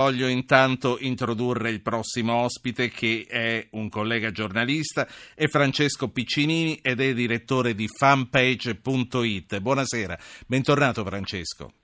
Voglio intanto introdurre il prossimo ospite che è un collega giornalista, è Francesco Piccinini ed è direttore di fanpage.it. Buonasera, bentornato Francesco.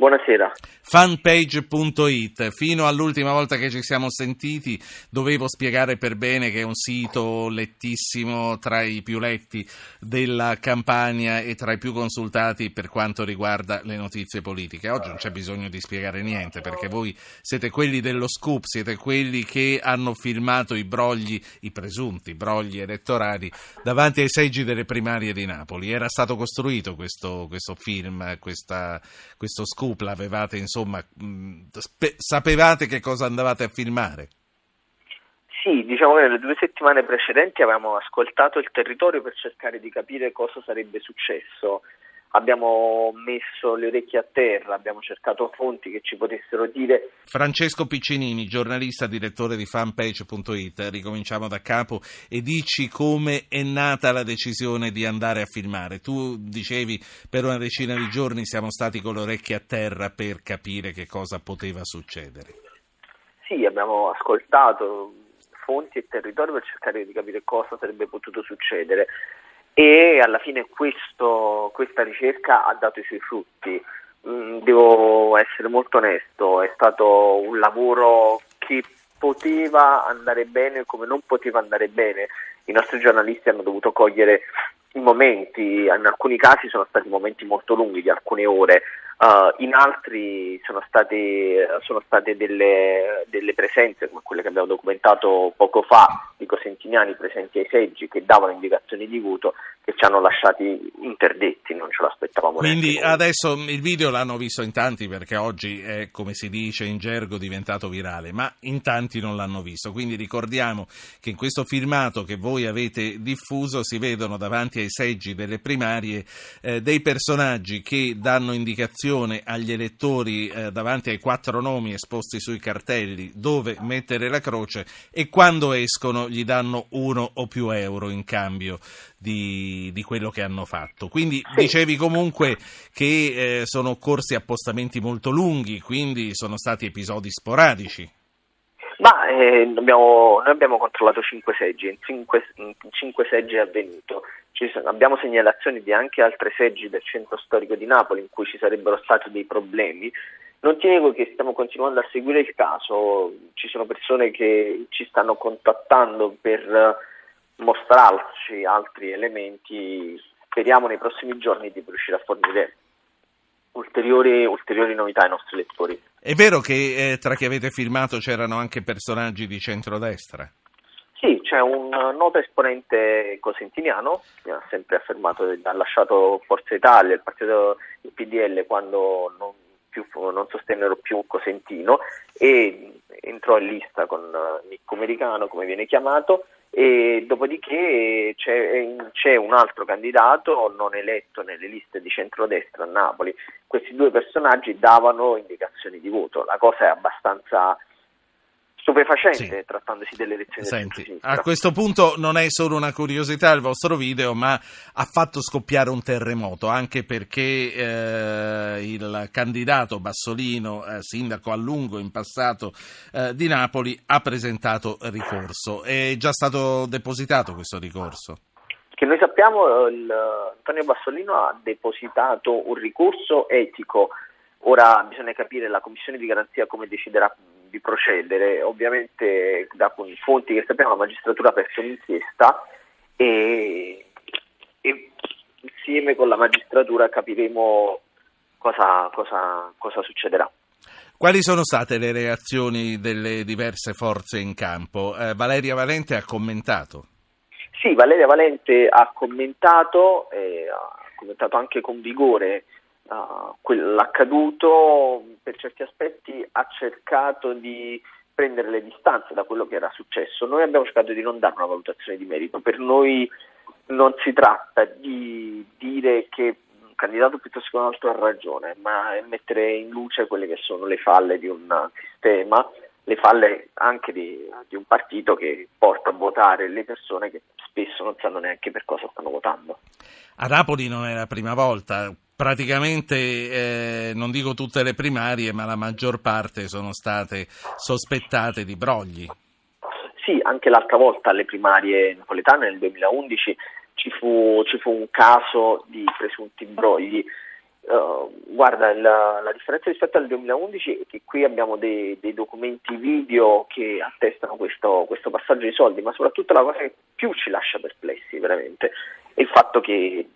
Buonasera. Fanpage.it. Fino all'ultima volta che ci siamo sentiti dovevo spiegare per bene che è un sito lettissimo tra i più letti della campagna e tra i più consultati per quanto riguarda le notizie politiche. Oggi non c'è bisogno di spiegare niente perché voi siete quelli dello scoop, siete quelli che hanno filmato i brogli, i presunti brogli elettorali davanti ai seggi delle primarie di Napoli. Era stato costruito questo, questo film, questa, questo scoop scoop l'avevate, insomma, spe- sapevate che cosa andavate a filmare? Sì, diciamo che nelle due settimane precedenti avevamo ascoltato il territorio per cercare di capire cosa sarebbe successo abbiamo messo le orecchie a terra, abbiamo cercato fonti che ci potessero dire. Francesco Piccinini, giornalista, direttore di fanpage.it, ricominciamo da capo e dici come è nata la decisione di andare a filmare. Tu dicevi per una decina di giorni siamo stati con le orecchie a terra per capire che cosa poteva succedere. Sì, abbiamo ascoltato fonti e territorio per cercare di capire cosa sarebbe potuto succedere e alla fine questo, questa ricerca ha dato i suoi frutti. Mm, devo essere molto onesto, è stato un lavoro che poteva andare bene come non poteva andare bene. I nostri giornalisti hanno dovuto cogliere i momenti, in alcuni casi sono stati momenti molto lunghi, di alcune ore, Uh, in altri sono state, sono state delle, delle, presenze come quelle che abbiamo documentato poco fa di cosentiniani presenti ai seggi che davano indicazioni di voto che ci hanno lasciati interdetti, non ce l'aspettavamo. Quindi adesso il video l'hanno visto in tanti perché oggi è come si dice in gergo diventato virale, ma in tanti non l'hanno visto. Quindi ricordiamo che in questo filmato che voi avete diffuso si vedono davanti ai seggi delle primarie eh, dei personaggi che danno indicazione agli elettori eh, davanti ai quattro nomi esposti sui cartelli dove mettere la croce e quando escono gli danno uno o più euro in cambio di, di quello che hanno fatto. Quindi sì. dicevi comunque che eh, sono occorsi appostamenti molto lunghi, quindi sono stati episodi sporadici. Ma eh, abbiamo, noi abbiamo controllato cinque seggi, in cinque, in cinque seggi è avvenuto sono, abbiamo segnalazioni di anche altre seggi del centro storico di Napoli in cui ci sarebbero stati dei problemi. Non ti nego che stiamo continuando a seguire il caso, ci sono persone che ci stanno contattando per mostrarci altri elementi, speriamo nei prossimi giorni di riuscire a fornire ulteriori, ulteriori novità ai nostri lettori. È vero che eh, tra chi avete filmato c'erano anche personaggi di centrodestra? Sì, c'è un noto esponente cosentiniano che ha sempre affermato che ha lasciato Forza Italia, il partito il PDL quando non, più, non sostennero più Cosentino e entrò in lista con Nicco Americano, come viene chiamato, e dopodiché c'è, c'è, un altro candidato non eletto nelle liste di centrodestra a Napoli. Questi due personaggi davano indicazioni di voto, la cosa è abbastanza stupefacente sì. trattandosi delle elezioni Senti, a questo punto non è solo una curiosità il vostro video ma ha fatto scoppiare un terremoto anche perché eh, il candidato Bassolino eh, sindaco a lungo in passato eh, di Napoli ha presentato ricorso è già stato depositato questo ricorso? Che noi sappiamo il, Antonio Bassolino ha depositato un ricorso etico ora bisogna capire la commissione di garanzia come deciderà di procedere. Ovviamente da fonti che sappiamo la magistratura ha perso l'inchiesta e, e, insieme con la magistratura capiremo cosa, cosa, cosa succederà. Quali sono state le reazioni delle diverse forze in campo? Eh, Valeria Valente ha commentato. Sì, Valeria Valente ha commentato, eh, ha commentato anche con vigore quell'accaduto per certi aspetti ha cercato di prendere le distanze da quello che era successo. Noi abbiamo cercato di non dare una valutazione di merito, per noi non si tratta di dire che un candidato piuttosto che un altro ha ragione, ma è mettere in luce quelle che sono le falle di un sistema, le falle anche di, di un partito che porta a votare le persone che spesso non sanno neanche per cosa stanno votando. A Napoli non è la prima volta, praticamente, eh, non dico tutte le primarie, ma la maggior parte sono state sospettate di brogli. Sì, anche l'altra volta alle primarie napoletane nel 2011 ci fu, ci fu un caso di presunti brogli. Uh, guarda, la, la, differenza rispetto al 2011 è che qui abbiamo dei, dei documenti video che attestano questo, questo, passaggio di soldi, ma soprattutto la cosa che più ci lascia perplessi veramente è il fatto che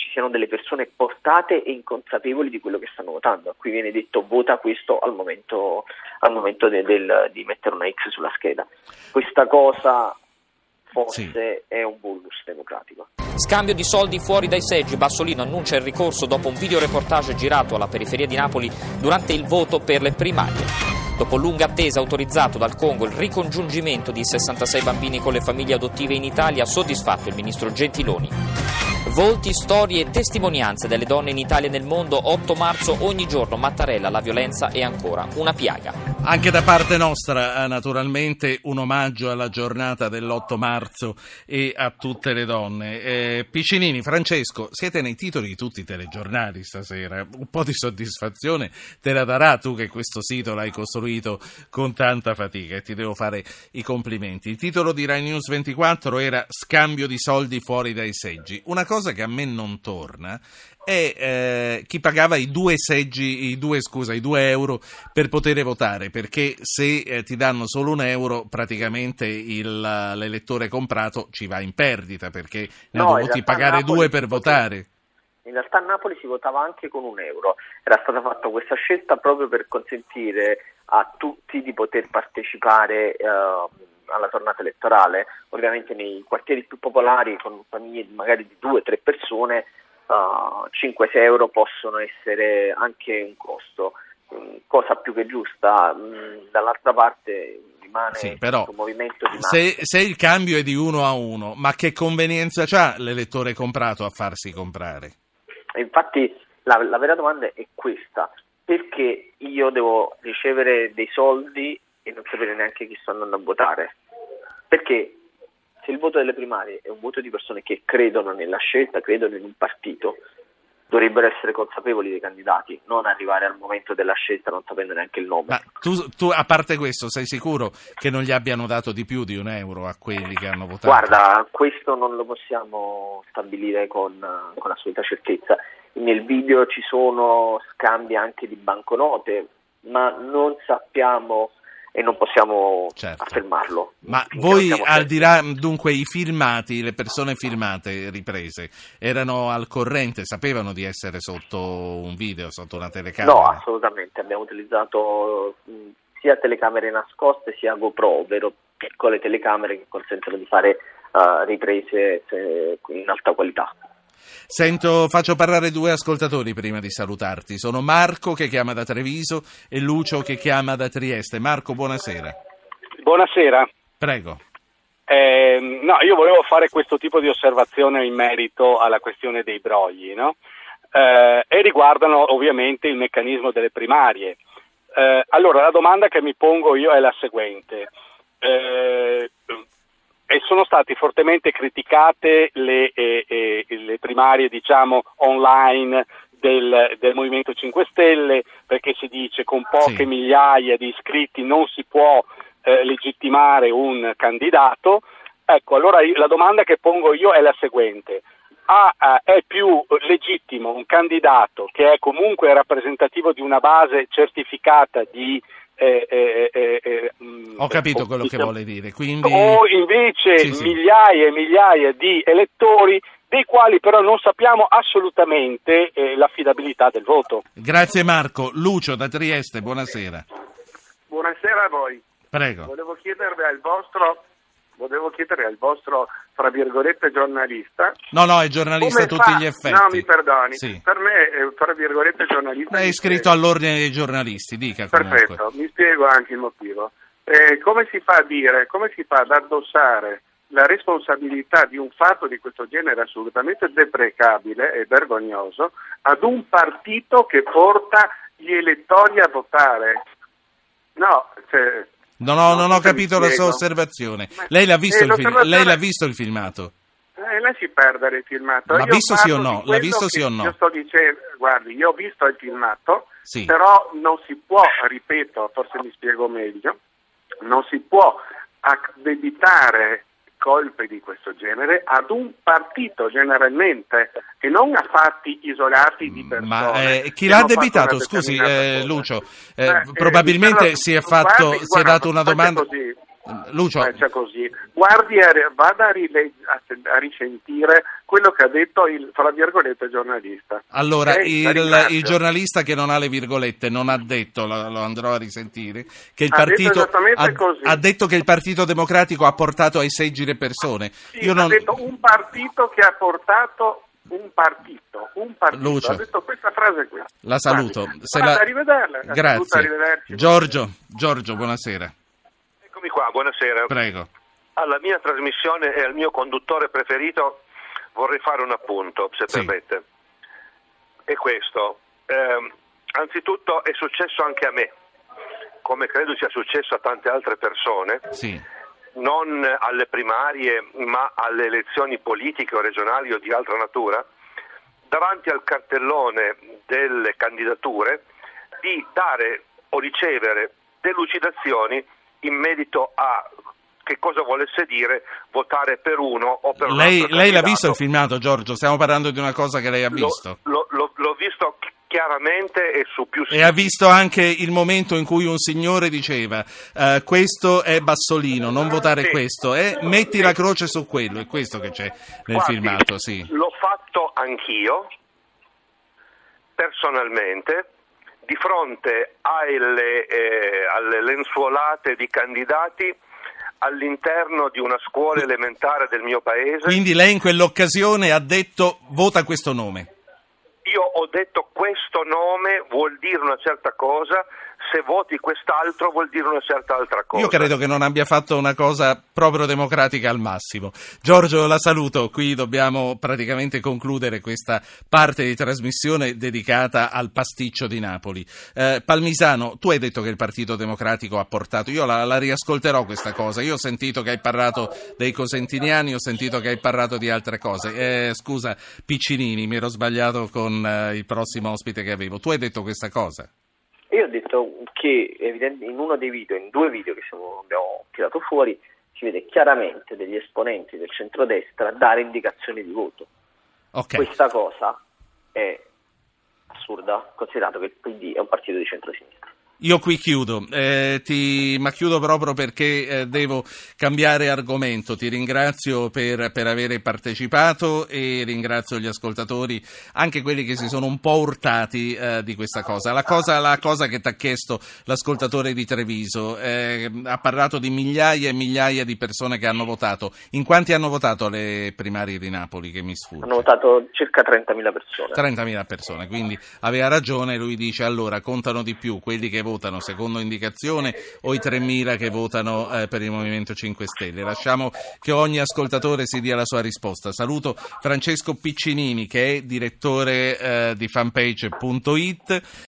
ci siano delle persone portate e inconsapevoli di quello che stanno votando. Qui viene detto vota questo al momento, al momento de, del, di mettere una X sulla scheda. Questa cosa forse sì. è un bonus democratico. Scambio di soldi fuori dai seggi. Bassolino annuncia il ricorso dopo un videoreportage girato alla periferia di Napoli durante il voto per le primarie. Dopo lunga attesa autorizzato dal Congo il ricongiungimento di 66 bambini con le famiglie adottive in Italia, soddisfatto il ministro Gentiloni. Volti, storie e testimonianze delle donne in Italia e nel mondo. 8 marzo ogni giorno Mattarella, la violenza è ancora una piaga. Anche da parte nostra, eh, naturalmente, un omaggio alla giornata dell'8 marzo e a tutte le donne. Eh, Piccinini, Francesco, siete nei titoli di tutti i telegiornali stasera. Un po' di soddisfazione te la darà tu che questo sito l'hai costruito con tanta fatica e ti devo fare i complimenti. Il titolo di Rai News 24 era Scambio di soldi fuori dai seggi. Una cosa che a me non torna è eh, chi pagava i due seggi, i due, scusa, i due euro per poter votare, perché se eh, ti danno solo un euro praticamente il, l'elettore comprato ci va in perdita, perché ne no, ha dovuti pagare due per votare. In realtà a Napoli si votava anche con un euro, era stata fatta questa scelta proprio per consentire a tutti di poter partecipare eh, alla tornata elettorale, ovviamente nei quartieri più popolari con famiglie magari di due o tre persone uh, 5-6 euro possono essere anche un costo, mm, cosa più che giusta. Mm, dall'altra parte rimane sì, però, un movimento di massa. Se, se, il cambio è di uno a uno, ma che convenienza ha l'elettore comprato a farsi comprare? Infatti la, la vera domanda è questa, perché io devo ricevere dei soldi e non sapere neanche chi sto andando a votare? Perché se il voto delle primarie è un voto di persone che credono nella scelta, credono in un partito, dovrebbero essere consapevoli dei candidati, non arrivare al momento della scelta non sapendo neanche il nome. Ma tu, tu, a parte questo, sei sicuro che non gli abbiano dato di più di un euro a quelli che hanno votato? Guarda, questo non lo possiamo stabilire con, con assoluta certezza. Nel video ci sono scambi anche di banconote, ma non sappiamo e non possiamo certo. affermarlo. Ma voi, al di là, dunque, i filmati, le persone filmate, riprese, erano al corrente, sapevano di essere sotto un video, sotto una telecamera? No, assolutamente, abbiamo utilizzato sia telecamere nascoste sia GoPro, ovvero piccole telecamere che consentono di fare uh, riprese eh, in alta qualità. Sento, faccio parlare due ascoltatori prima di salutarti. Sono Marco che chiama da Treviso e Lucio che chiama da Trieste. Marco, buonasera. Buonasera. Prego. Eh, no, io volevo fare questo tipo di osservazione in merito alla questione dei brogli, no? eh, e riguardano ovviamente il meccanismo delle primarie. Eh, allora, la domanda che mi pongo io è la seguente. Eh, sono state fortemente criticate le, eh, eh, le primarie diciamo, online del, del, Movimento 5 Stelle perché si dice con poche sì. migliaia di iscritti non si può eh, legittimare un candidato. Ecco, allora la domanda che pongo io è la seguente. A, è più legittimo un candidato che è comunque rappresentativo di una base certificata di eh, eh, eh, Ho capito quello che vuole dire. Quindi... O invece sì, sì. migliaia e migliaia di elettori dei quali però non sappiamo assolutamente eh, l'affidabilità del voto. Grazie Marco. Lucio da Trieste, buonasera. Buonasera a voi. Prego. Volevo chiedervi al vostro volevo chiedere al vostro, fra virgolette, giornalista. No, no, è giornalista a tutti gli effetti. No, mi perdoni. Sì. Per me, è, fra virgolette, giornalista. È iscritto spiego. all'ordine dei giornalisti, dica. Comunque. Perfetto, mi spiego anche il motivo. Eh, come si fa a dire, come si fa ad addossare la responsabilità di un fatto di questo genere assolutamente deprecabile e vergognoso ad un partito che porta gli elettori a votare? No, cioè, No, no, non ho capito la sua osservazione. Lei l'ha visto, eh, il, film, lei l'ha visto il filmato? Eh, lei si perde il filmato. L'ha visto sì o no? L'ha visto sì o no? Io sto dicendo, guardi, io ho visto il filmato, Sì. però non si può, ripeto, forse mi spiego meglio, non si può addebitare colpe di questo genere ad un partito generalmente e non a fatti isolati di persone. Ma eh, chi l'ha una Scusi, eh. Lucio, eh, Eh, probabilmente però, si è fatto, guardi, si è guarda, dato una domanda. Così. Lucio, Faccia così. Guardi, vada a, rile- a, risentire quello che ha detto il, fra virgolette, giornalista. allora? La il, il giornalista che non ha le virgolette non ha detto, lo, lo andrò a risentire, che il Ha detto partito esattamente ha, ha detto che il Partito Democratico ha portato ai seggi le persone. Sì, Io ha non- detto un partito che ha portato un partito, un partito. Lucio. Ha detto questa frase qui. La saluto. Guardi, Se la- a rivederla. La saluto, Grazie. Giorgio, Giorgio, buonasera. Eccomi qua, buonasera. Prego. Alla mia trasmissione e al mio conduttore preferito vorrei fare un appunto, se Sì. permette. E questo, ehm, anzitutto è successo anche a me, come credo sia successo a tante altre persone, Sì. non alle primarie ma alle elezioni politiche o regionali o di altra natura, davanti al cartellone delle candidature di dare o ricevere delucidazioni in merito a che cosa volesse dire votare per uno o per Lei, altro lei l'ha visto il filmato, Giorgio? Stiamo parlando di una cosa che lei ha visto. L'ho, l'ho- l'ho visto chi- chiaramente e su più E ha visto anche il momento in cui un signore diceva eh, questo è Bassolino, non votare Sì. questo, e metti la croce su quello, è questo che c'è nel Guardi, filmato, sì. L'ho fatto anch'io, personalmente, di fronte alle, eh, alle lenzuolate di candidati all'interno di una scuola elementare del mio paese. Quindi lei in quell'occasione ha detto vota questo nome. Io ho detto questo nome vuol dire una certa cosa, se voti quest'altro vuol dire una certa altra cosa. Io credo che non abbia fatto una cosa proprio democratica al massimo. Giorgio, la saluto. Qui dobbiamo praticamente concludere questa parte di trasmissione dedicata al pasticcio di Napoli. Eh, Palmisano, tu hai detto che il Partito Democratico ha portato. Io la, la riascolterò questa cosa. Io ho sentito che hai parlato dei cosentiniani, ho sentito che hai parlato di altre cose. Eh, scusa, Piccinini, mi ero sbagliato con eh, il prossimo ospite che avevo. Tu hai detto questa cosa. Io ho detto che in uno dei video, in due video che siamo- abbiamo tirato fuori, si vede chiaramente degli esponenti del centrodestra dare indicazioni di voto. Ok. Questa cosa è assurda, considerato che il PD è un partito di centrosinistra. Io qui chiudo, eh, ti- ma chiudo proprio perché eh, devo cambiare argomento. Ti ringrazio per, per aver partecipato e ringrazio gli ascoltatori, anche quelli che si sono un po' urtati eh, di questa cosa. La cosa, la cosa che ti ha chiesto l'ascoltatore di Treviso, eh, ha parlato di migliaia e migliaia di persone che hanno votato. In quanti hanno votato alle primarie di Napoli, che mi sfugge? Hanno votato circa 30.000 persone. 30.000 persone, quindi aveva ragione, lui dice allora contano di più quelli che votano secondo indicazione o i 3.000 che votano eh, per il Movimento 5 Stelle. Lasciamo che ogni ascoltatore si dia la sua risposta. Saluto Francesco Piccinini che è direttore eh, di fanpage.it